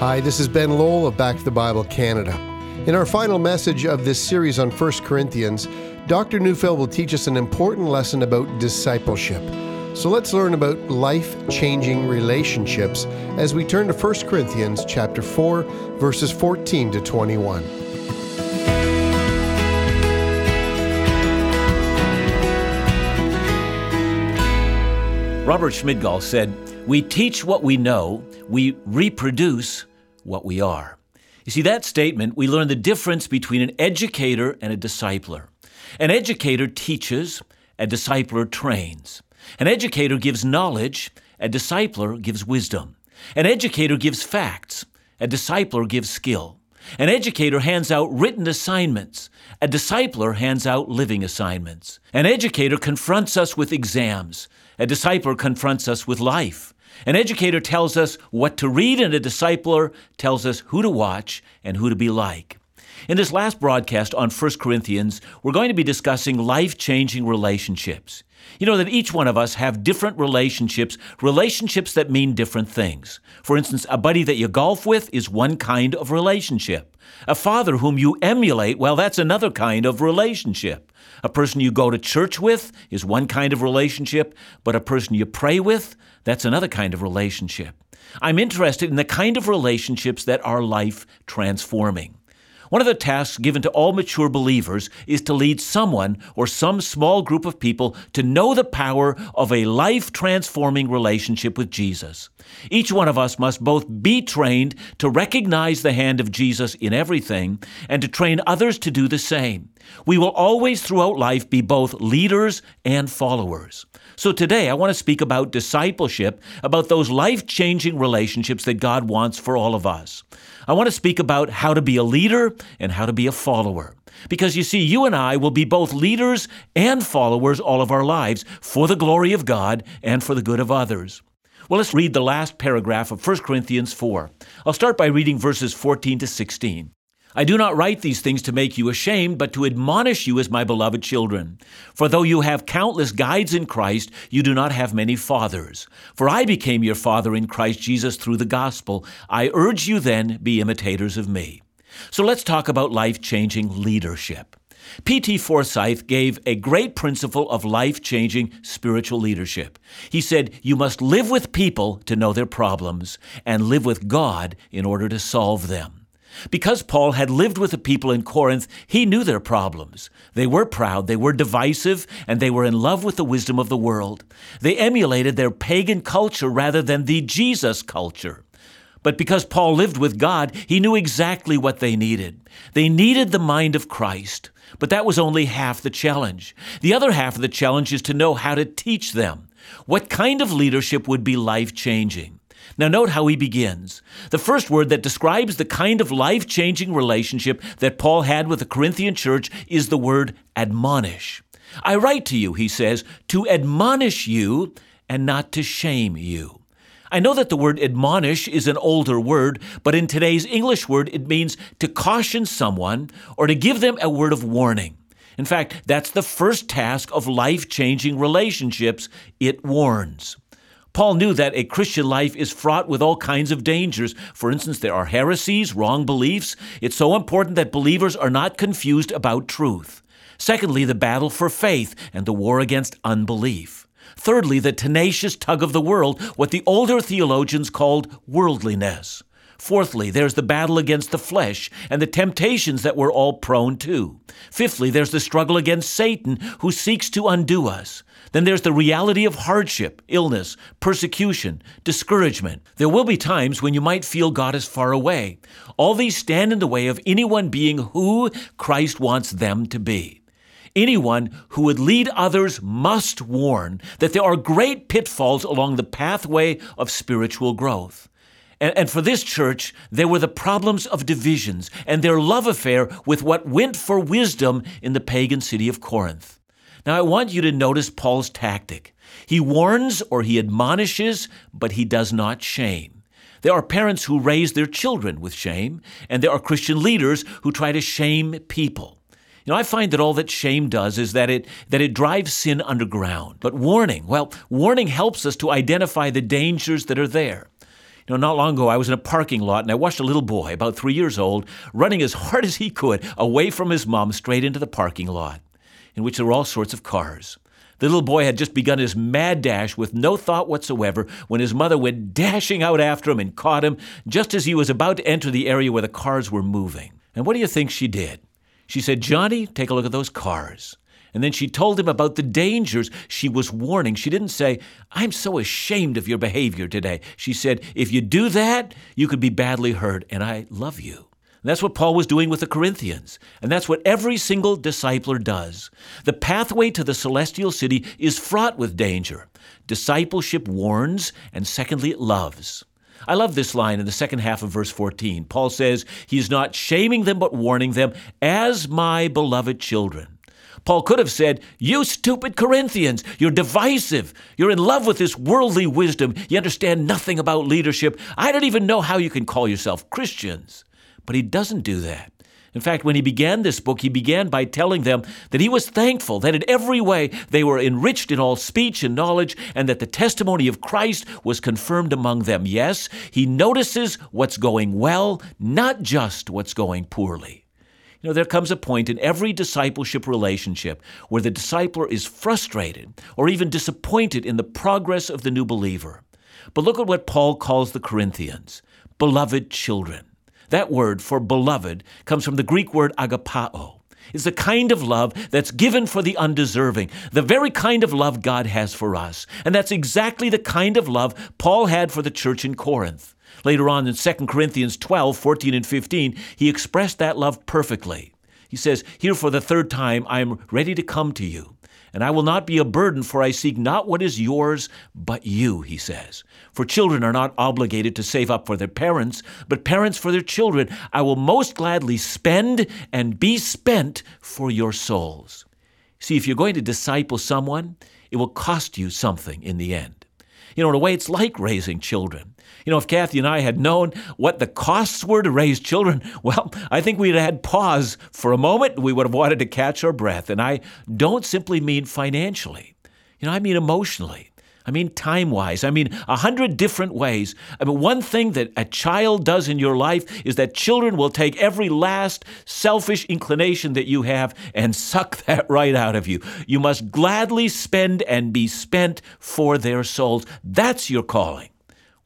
Hi, this is Ben Lowell of Back to the Bible Canada. In our final message of this series on 1 Corinthians, Dr. Neufeld will teach us an important lesson about discipleship. So let's learn about life-changing relationships as we turn to 1 Corinthians chapter 4 verses 14 to 21. Robert Schmidgall said, We teach what we know, we reproduce what we are. You see, that statement, we learn the difference between an educator and a discipler. An educator teaches, a discipler trains. An educator gives knowledge, a discipler gives wisdom. An educator gives facts, a discipler gives skill. An educator hands out written assignments. A discipler hands out living assignments. An educator confronts us with exams. A discipler confronts us with life. An educator tells us what to read, and a discipler tells us who to watch and who to be like. In this last broadcast on 1 Corinthians, we're going to be discussing life changing relationships. You know that each one of us have different relationships, relationships that mean different things. For instance, a buddy that you golf with is one kind of relationship. A father whom you emulate, well, that's another kind of relationship. A person you go to church with is one kind of relationship, but a person you pray with, that's another kind of relationship. I'm interested in the kind of relationships that are life transforming. One of the tasks given to all mature believers is to lead someone or some small group of people to know the power of a life transforming relationship with Jesus. Each one of us must both be trained to recognize the hand of Jesus in everything and to train others to do the same. We will always throughout life be both leaders and followers. So today I want to speak about discipleship, about those life changing relationships that God wants for all of us. I want to speak about how to be a leader and how to be a follower. Because you see, you and I will be both leaders and followers all of our lives for the glory of God and for the good of others. Well, let's read the last paragraph of 1 Corinthians 4. I'll start by reading verses 14 to 16. I do not write these things to make you ashamed, but to admonish you as my beloved children. For though you have countless guides in Christ, you do not have many fathers. For I became your father in Christ Jesus through the gospel. I urge you then, be imitators of me. So let's talk about life changing leadership. P.T. Forsyth gave a great principle of life changing spiritual leadership. He said, You must live with people to know their problems, and live with God in order to solve them. Because Paul had lived with the people in Corinth, he knew their problems. They were proud, they were divisive, and they were in love with the wisdom of the world. They emulated their pagan culture rather than the Jesus culture. But because Paul lived with God, he knew exactly what they needed. They needed the mind of Christ. But that was only half the challenge. The other half of the challenge is to know how to teach them. What kind of leadership would be life changing? Now, note how he begins. The first word that describes the kind of life changing relationship that Paul had with the Corinthian church is the word admonish. I write to you, he says, to admonish you and not to shame you. I know that the word admonish is an older word, but in today's English word, it means to caution someone or to give them a word of warning. In fact, that's the first task of life changing relationships. It warns. Paul knew that a Christian life is fraught with all kinds of dangers. For instance, there are heresies, wrong beliefs. It's so important that believers are not confused about truth. Secondly, the battle for faith and the war against unbelief. Thirdly, the tenacious tug of the world, what the older theologians called worldliness. Fourthly, there's the battle against the flesh and the temptations that we're all prone to. Fifthly, there's the struggle against Satan who seeks to undo us. Then there's the reality of hardship, illness, persecution, discouragement. There will be times when you might feel God is far away. All these stand in the way of anyone being who Christ wants them to be. Anyone who would lead others must warn that there are great pitfalls along the pathway of spiritual growth. And, for this church, there were the problems of divisions and their love affair with what went for wisdom in the pagan city of Corinth. Now, I want you to notice Paul's tactic. He warns or he admonishes, but he does not shame. There are parents who raise their children with shame, and there are Christian leaders who try to shame people. You know, I find that all that shame does is that it that it drives sin underground. But warning, well, warning helps us to identify the dangers that are there. You know, not long ago, I was in a parking lot and I watched a little boy, about three years old, running as hard as he could away from his mom straight into the parking lot, in which there were all sorts of cars. The little boy had just begun his mad dash with no thought whatsoever when his mother went dashing out after him and caught him just as he was about to enter the area where the cars were moving. And what do you think she did? She said, Johnny, take a look at those cars. And then she told him about the dangers she was warning. She didn't say, I'm so ashamed of your behavior today. She said, If you do that, you could be badly hurt, and I love you. And that's what Paul was doing with the Corinthians. And that's what every single discipler does. The pathway to the celestial city is fraught with danger. Discipleship warns, and secondly, it loves. I love this line in the second half of verse 14. Paul says, He is not shaming them, but warning them, as my beloved children. Paul could have said, You stupid Corinthians, you're divisive. You're in love with this worldly wisdom. You understand nothing about leadership. I don't even know how you can call yourself Christians. But he doesn't do that. In fact, when he began this book, he began by telling them that he was thankful that in every way they were enriched in all speech and knowledge, and that the testimony of Christ was confirmed among them. Yes, he notices what's going well, not just what's going poorly. You know, there comes a point in every discipleship relationship where the discipler is frustrated or even disappointed in the progress of the new believer. But look at what Paul calls the Corinthians beloved children. That word for beloved comes from the Greek word agapao. It's the kind of love that's given for the undeserving, the very kind of love God has for us. And that's exactly the kind of love Paul had for the church in Corinth. Later on in 2 Corinthians 12, 14, and 15, he expressed that love perfectly. He says, Here for the third time, I am ready to come to you. And I will not be a burden, for I seek not what is yours, but you, he says. For children are not obligated to save up for their parents, but parents for their children. I will most gladly spend and be spent for your souls. See, if you're going to disciple someone, it will cost you something in the end. You know, in a way, it's like raising children. You know, if Kathy and I had known what the costs were to raise children, well, I think we'd have had pause for a moment. We would have wanted to catch our breath. And I don't simply mean financially, you know, I mean emotionally. I mean, time wise. I mean, a hundred different ways. I mean, one thing that a child does in your life is that children will take every last selfish inclination that you have and suck that right out of you. You must gladly spend and be spent for their souls. That's your calling.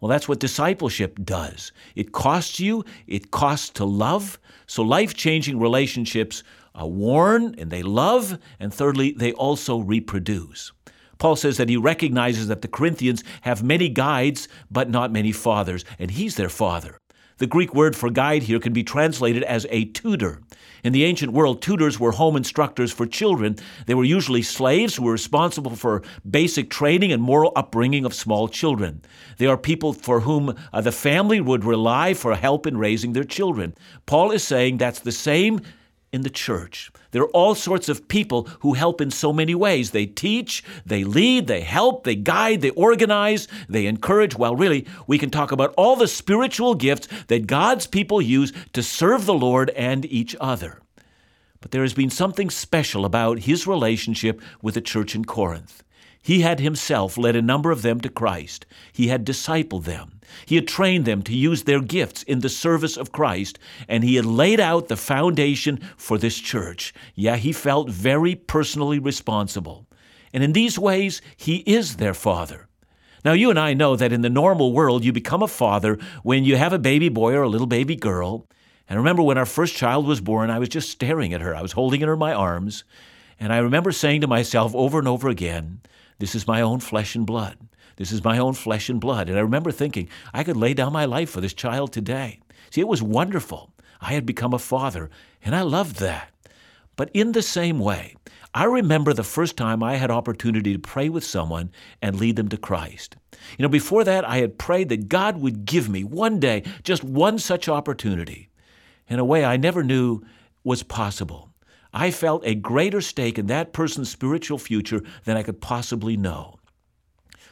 Well, that's what discipleship does. It costs you, it costs to love. So, life changing relationships are warn and they love, and thirdly, they also reproduce. Paul says that he recognizes that the Corinthians have many guides, but not many fathers, and he's their father. The Greek word for guide here can be translated as a tutor. In the ancient world, tutors were home instructors for children. They were usually slaves who were responsible for basic training and moral upbringing of small children. They are people for whom uh, the family would rely for help in raising their children. Paul is saying that's the same in the church. There are all sorts of people who help in so many ways. They teach, they lead, they help, they guide, they organize, they encourage. Well, really, we can talk about all the spiritual gifts that God's people use to serve the Lord and each other. But there has been something special about his relationship with the church in Corinth. He had himself led a number of them to Christ. He had discipled them. He had trained them to use their gifts in the service of Christ, and he had laid out the foundation for this church. Yeah, he felt very personally responsible. And in these ways, he is their father. Now, you and I know that in the normal world, you become a father when you have a baby boy or a little baby girl. And I remember when our first child was born, I was just staring at her. I was holding her in my arms. And I remember saying to myself over and over again, this is my own flesh and blood. This is my own flesh and blood. And I remember thinking, I could lay down my life for this child today. See, it was wonderful. I had become a father, and I loved that. But in the same way, I remember the first time I had opportunity to pray with someone and lead them to Christ. You know, before that, I had prayed that God would give me one day just one such opportunity in a way I never knew was possible. I felt a greater stake in that person's spiritual future than I could possibly know.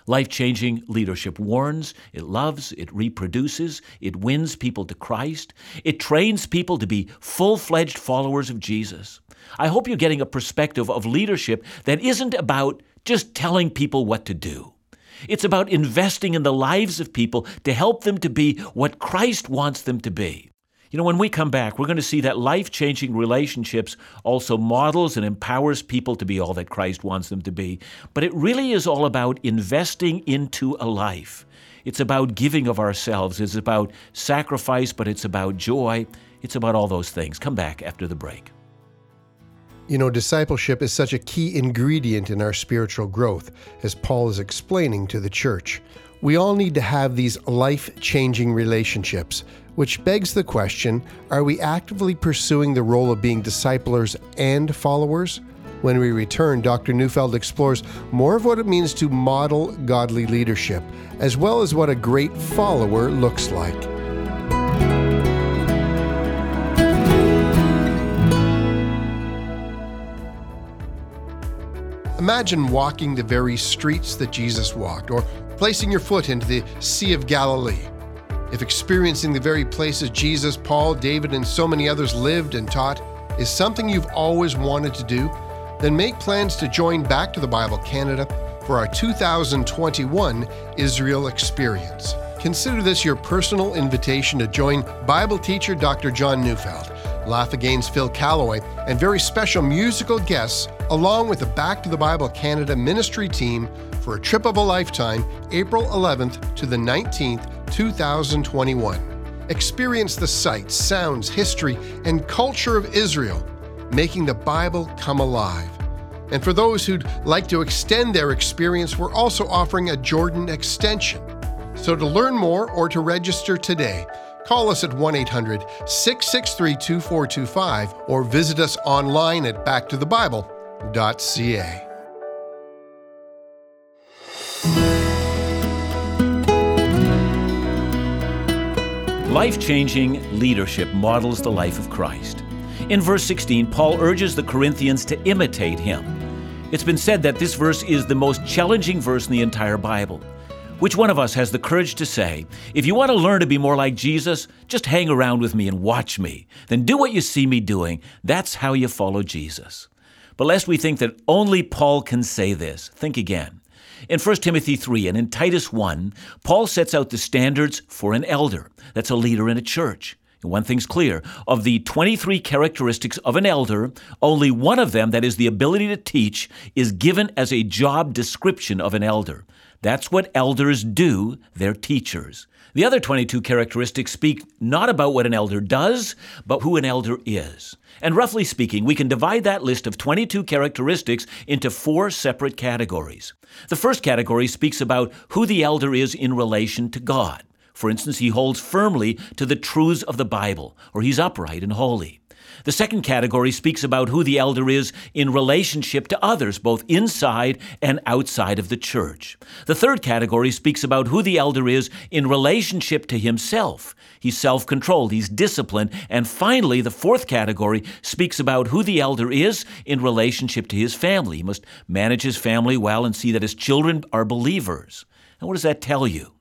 Life changing leadership warns, it loves, it reproduces, it wins people to Christ, it trains people to be full fledged followers of Jesus. I hope you're getting a perspective of leadership that isn't about just telling people what to do. It's about investing in the lives of people to help them to be what Christ wants them to be. You know, when we come back, we're going to see that life changing relationships also models and empowers people to be all that Christ wants them to be. But it really is all about investing into a life. It's about giving of ourselves. It's about sacrifice, but it's about joy. It's about all those things. Come back after the break. You know, discipleship is such a key ingredient in our spiritual growth, as Paul is explaining to the church. We all need to have these life changing relationships, which begs the question are we actively pursuing the role of being disciplers and followers? When we return, Dr. Neufeld explores more of what it means to model godly leadership, as well as what a great follower looks like. Imagine walking the very streets that Jesus walked, or placing your foot into the Sea of Galilee. If experiencing the very places Jesus, Paul, David, and so many others lived and taught is something you've always wanted to do, then make plans to join Back to the Bible Canada for our 2021 Israel Experience. Consider this your personal invitation to join Bible teacher Dr. John Neufeld, Laugh Again's Phil Callaway, and very special musical guests, along with the Back to the Bible Canada ministry team for a trip of a lifetime, April 11th to the 19th, 2021. Experience the sights, sounds, history, and culture of Israel, making the Bible come alive. And for those who'd like to extend their experience, we're also offering a Jordan extension. So to learn more or to register today, Call us at 1 800 663 2425 or visit us online at backtothebible.ca. Life changing leadership models the life of Christ. In verse 16, Paul urges the Corinthians to imitate him. It's been said that this verse is the most challenging verse in the entire Bible. Which one of us has the courage to say, if you want to learn to be more like Jesus, just hang around with me and watch me? Then do what you see me doing. That's how you follow Jesus. But lest we think that only Paul can say this, think again. In 1 Timothy 3 and in Titus 1, Paul sets out the standards for an elder. That's a leader in a church. And one thing's clear of the 23 characteristics of an elder, only one of them, that is the ability to teach, is given as a job description of an elder. That's what elders do, they're teachers. The other 22 characteristics speak not about what an elder does, but who an elder is. And roughly speaking, we can divide that list of 22 characteristics into four separate categories. The first category speaks about who the elder is in relation to God. For instance, he holds firmly to the truths of the Bible, or he's upright and holy. The second category speaks about who the elder is in relationship to others, both inside and outside of the church. The third category speaks about who the elder is in relationship to himself. He's self controlled, he's disciplined. And finally, the fourth category speaks about who the elder is in relationship to his family. He must manage his family well and see that his children are believers. And what does that tell you?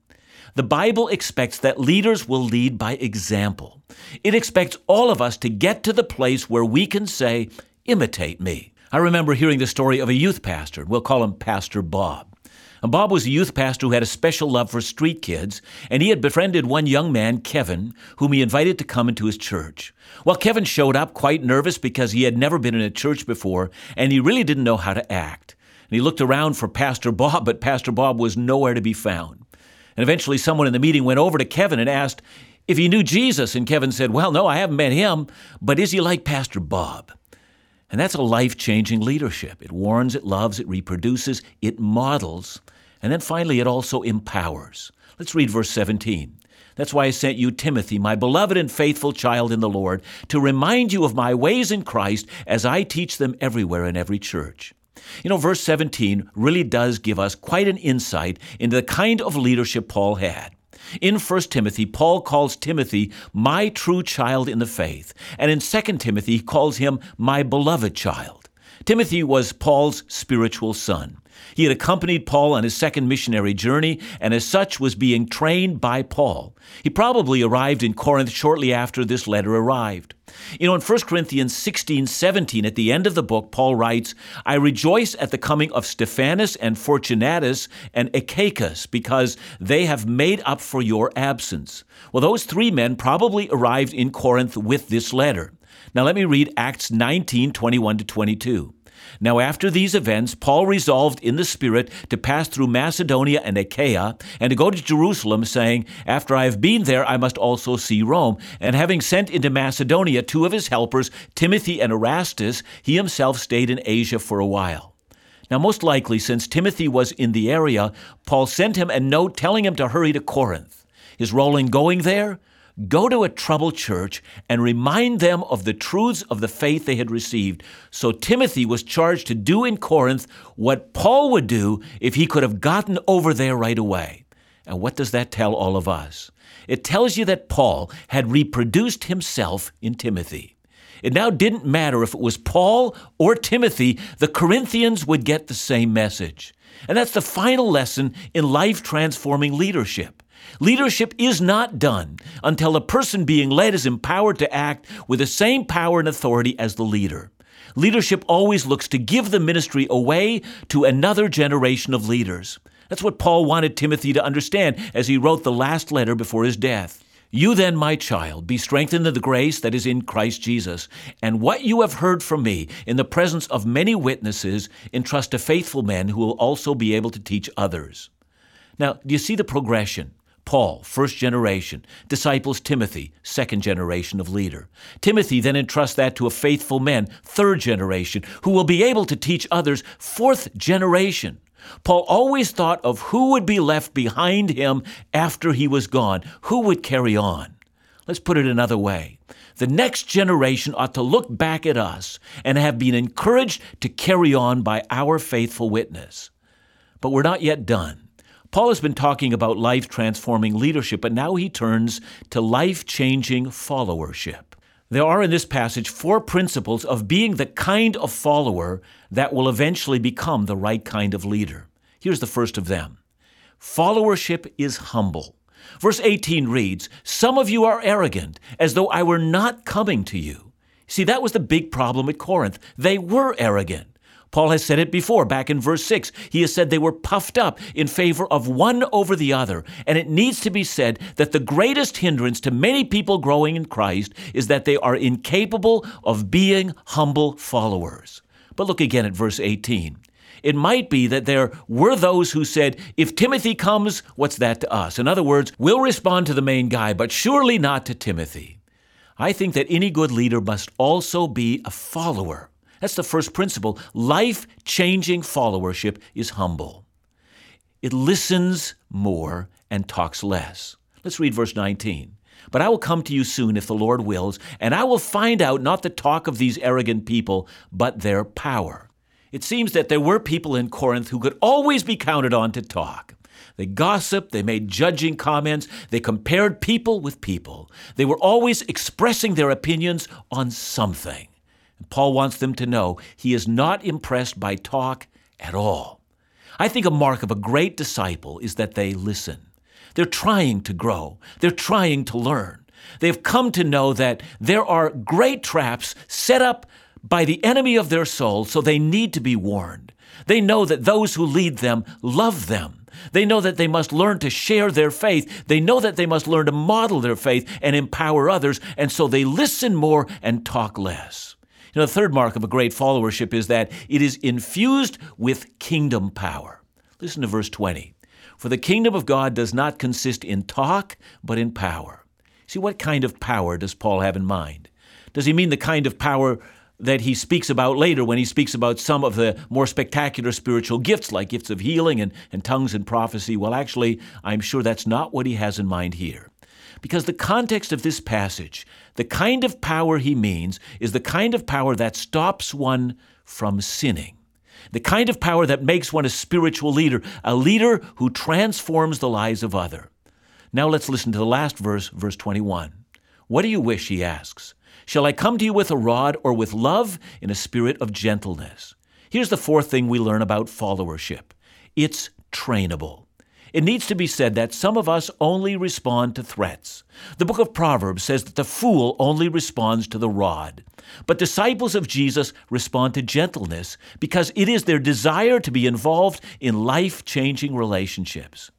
The Bible expects that leaders will lead by example. It expects all of us to get to the place where we can say, imitate me. I remember hearing the story of a youth pastor. We'll call him Pastor Bob. And Bob was a youth pastor who had a special love for street kids, and he had befriended one young man, Kevin, whom he invited to come into his church. Well, Kevin showed up quite nervous because he had never been in a church before, and he really didn't know how to act. And he looked around for Pastor Bob, but Pastor Bob was nowhere to be found. And eventually, someone in the meeting went over to Kevin and asked if he knew Jesus. And Kevin said, Well, no, I haven't met him, but is he like Pastor Bob? And that's a life changing leadership. It warns, it loves, it reproduces, it models, and then finally, it also empowers. Let's read verse 17. That's why I sent you Timothy, my beloved and faithful child in the Lord, to remind you of my ways in Christ as I teach them everywhere in every church. You know, verse 17 really does give us quite an insight into the kind of leadership Paul had. In 1 Timothy, Paul calls Timothy my true child in the faith, and in 2 Timothy, he calls him my beloved child. Timothy was Paul's spiritual son. He had accompanied Paul on his second missionary journey, and as such was being trained by Paul. He probably arrived in Corinth shortly after this letter arrived. You know, in 1 Corinthians 16 17, at the end of the book, Paul writes, I rejoice at the coming of Stephanas and Fortunatus and Achaicus, because they have made up for your absence. Well, those three men probably arrived in Corinth with this letter. Now let me read Acts 19 21 to 22. Now, after these events, Paul resolved in the Spirit to pass through Macedonia and Achaia, and to go to Jerusalem, saying, After I have been there, I must also see Rome. And having sent into Macedonia two of his helpers, Timothy and Erastus, he himself stayed in Asia for a while. Now, most likely, since Timothy was in the area, Paul sent him a note telling him to hurry to Corinth. His role in going there? Go to a troubled church and remind them of the truths of the faith they had received. So Timothy was charged to do in Corinth what Paul would do if he could have gotten over there right away. And what does that tell all of us? It tells you that Paul had reproduced himself in Timothy. It now didn't matter if it was Paul or Timothy, the Corinthians would get the same message. And that's the final lesson in life transforming leadership. Leadership is not done until the person being led is empowered to act with the same power and authority as the leader. Leadership always looks to give the ministry away to another generation of leaders. That's what Paul wanted Timothy to understand as he wrote the last letter before his death. You then, my child, be strengthened in the grace that is in Christ Jesus, and what you have heard from me in the presence of many witnesses, entrust to faithful men who will also be able to teach others. Now, do you see the progression? Paul, first generation, disciples Timothy, second generation of leader. Timothy then entrusts that to a faithful man, third generation, who will be able to teach others, fourth generation. Paul always thought of who would be left behind him after he was gone, who would carry on. Let's put it another way. The next generation ought to look back at us and have been encouraged to carry on by our faithful witness. But we're not yet done. Paul has been talking about life transforming leadership, but now he turns to life changing followership. There are in this passage four principles of being the kind of follower that will eventually become the right kind of leader. Here's the first of them followership is humble. Verse 18 reads, Some of you are arrogant, as though I were not coming to you. See, that was the big problem at Corinth. They were arrogant. Paul has said it before, back in verse 6. He has said they were puffed up in favor of one over the other. And it needs to be said that the greatest hindrance to many people growing in Christ is that they are incapable of being humble followers. But look again at verse 18. It might be that there were those who said, if Timothy comes, what's that to us? In other words, we'll respond to the main guy, but surely not to Timothy. I think that any good leader must also be a follower. That's the first principle. Life changing followership is humble, it listens more and talks less. Let's read verse 19. But I will come to you soon if the Lord wills, and I will find out not the talk of these arrogant people, but their power. It seems that there were people in Corinth who could always be counted on to talk. They gossiped, they made judging comments, they compared people with people. They were always expressing their opinions on something. Paul wants them to know he is not impressed by talk at all. I think a mark of a great disciple is that they listen. They're trying to grow, they're trying to learn. They've come to know that there are great traps set up by the enemy of their soul, so they need to be warned. They know that those who lead them love them. They know that they must learn to share their faith. They know that they must learn to model their faith and empower others, and so they listen more and talk less. You the third mark of a great followership is that it is infused with kingdom power. Listen to verse 20. For the kingdom of God does not consist in talk, but in power. See, what kind of power does Paul have in mind? Does he mean the kind of power that he speaks about later when he speaks about some of the more spectacular spiritual gifts, like gifts of healing and, and tongues and prophecy? Well, actually, I'm sure that's not what he has in mind here. Because the context of this passage, the kind of power he means, is the kind of power that stops one from sinning. The kind of power that makes one a spiritual leader, a leader who transforms the lives of other. Now let's listen to the last verse, verse 21. What do you wish? He asks. Shall I come to you with a rod or with love in a spirit of gentleness? Here's the fourth thing we learn about followership it's trainable. It needs to be said that some of us only respond to threats. The book of Proverbs says that the fool only responds to the rod. But disciples of Jesus respond to gentleness because it is their desire to be involved in life changing relationships.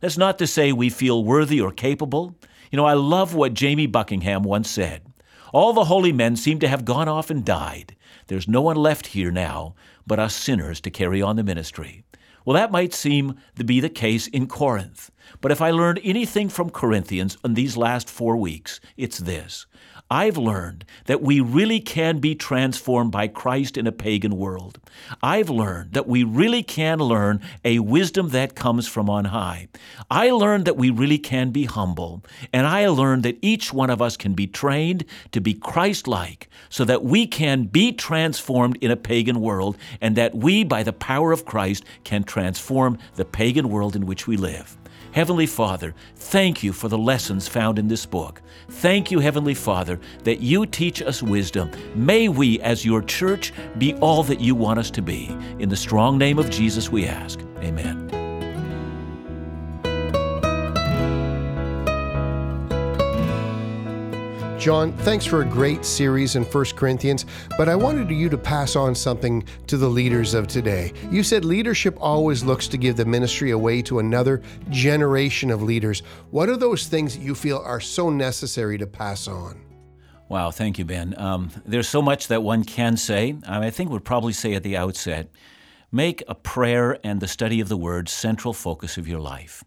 That's not to say we feel worthy or capable. You know, I love what Jamie Buckingham once said All the holy men seem to have gone off and died. There's no one left here now but us sinners to carry on the ministry. Well, that might seem to be the case in Corinth. But if I learned anything from Corinthians in these last four weeks, it's this I've learned that we really can be transformed by Christ in a pagan world. I've learned that we really can learn a wisdom that comes from on high. I learned that we really can be humble. And I learned that each one of us can be trained to be Christ like so that we can be transformed in a pagan world and that we, by the power of Christ, can transform the pagan world in which we live. Heavenly Father, thank you for the lessons found in this book. Thank you, Heavenly Father, that you teach us wisdom. May we, as your church, be all that you want us to be. In the strong name of Jesus, we ask. Amen. John, thanks for a great series in 1 Corinthians, but I wanted you to pass on something to the leaders of today. You said leadership always looks to give the ministry away to another generation of leaders. What are those things that you feel are so necessary to pass on? Wow, thank you, Ben. Um, there's so much that one can say. I think would probably say at the outset make a prayer and the study of the Word central focus of your life.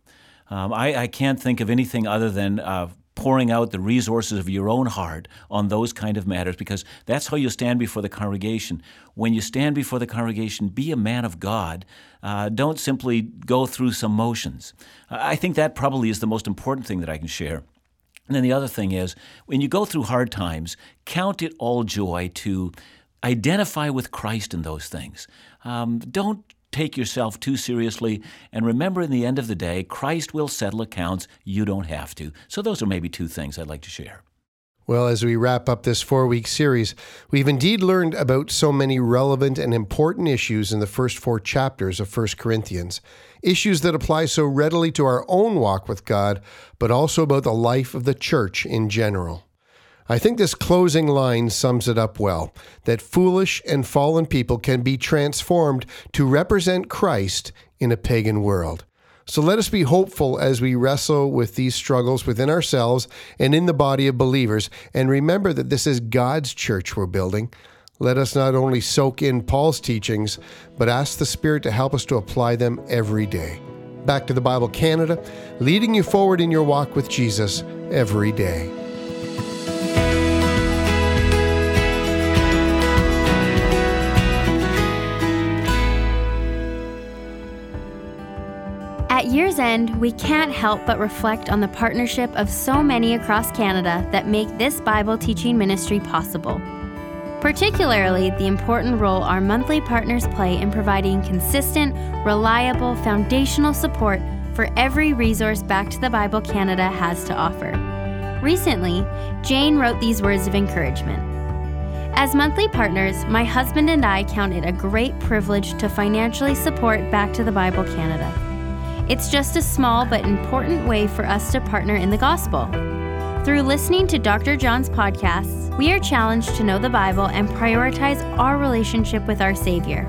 Um, I, I, can't think of anything other than uh, pouring out the resources of your own heart on those kind of matters because that's how you stand before the congregation. When you stand before the congregation, be a man of God. Uh, don't simply go through some motions. I think that probably is the most important thing that I can share. And then the other thing is, when you go through hard times, count it all joy to identify with Christ in those things. Um, don't take yourself too seriously. And remember, in the end of the day, Christ will settle accounts. You don't have to. So, those are maybe two things I'd like to share. Well, as we wrap up this four week series, we've indeed learned about so many relevant and important issues in the first four chapters of 1 Corinthians. Issues that apply so readily to our own walk with God, but also about the life of the church in general. I think this closing line sums it up well that foolish and fallen people can be transformed to represent Christ in a pagan world. So let us be hopeful as we wrestle with these struggles within ourselves and in the body of believers, and remember that this is God's church we're building. Let us not only soak in Paul's teachings, but ask the Spirit to help us to apply them every day. Back to the Bible Canada, leading you forward in your walk with Jesus every day. At year's end, we can't help but reflect on the partnership of so many across Canada that make this Bible teaching ministry possible. Particularly, the important role our monthly partners play in providing consistent, reliable, foundational support for every resource Back to the Bible Canada has to offer. Recently, Jane wrote these words of encouragement. As monthly partners, my husband and I count it a great privilege to financially support Back to the Bible Canada. It's just a small but important way for us to partner in the gospel. Through listening to Dr. John's podcasts, we are challenged to know the Bible and prioritize our relationship with our Savior.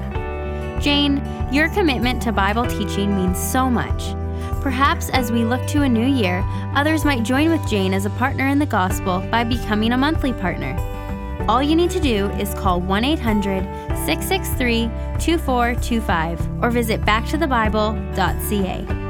Jane, your commitment to Bible teaching means so much. Perhaps as we look to a new year, others might join with Jane as a partner in the gospel by becoming a monthly partner. All you need to do is call 1 800 663 2425 or visit backtothebible.ca.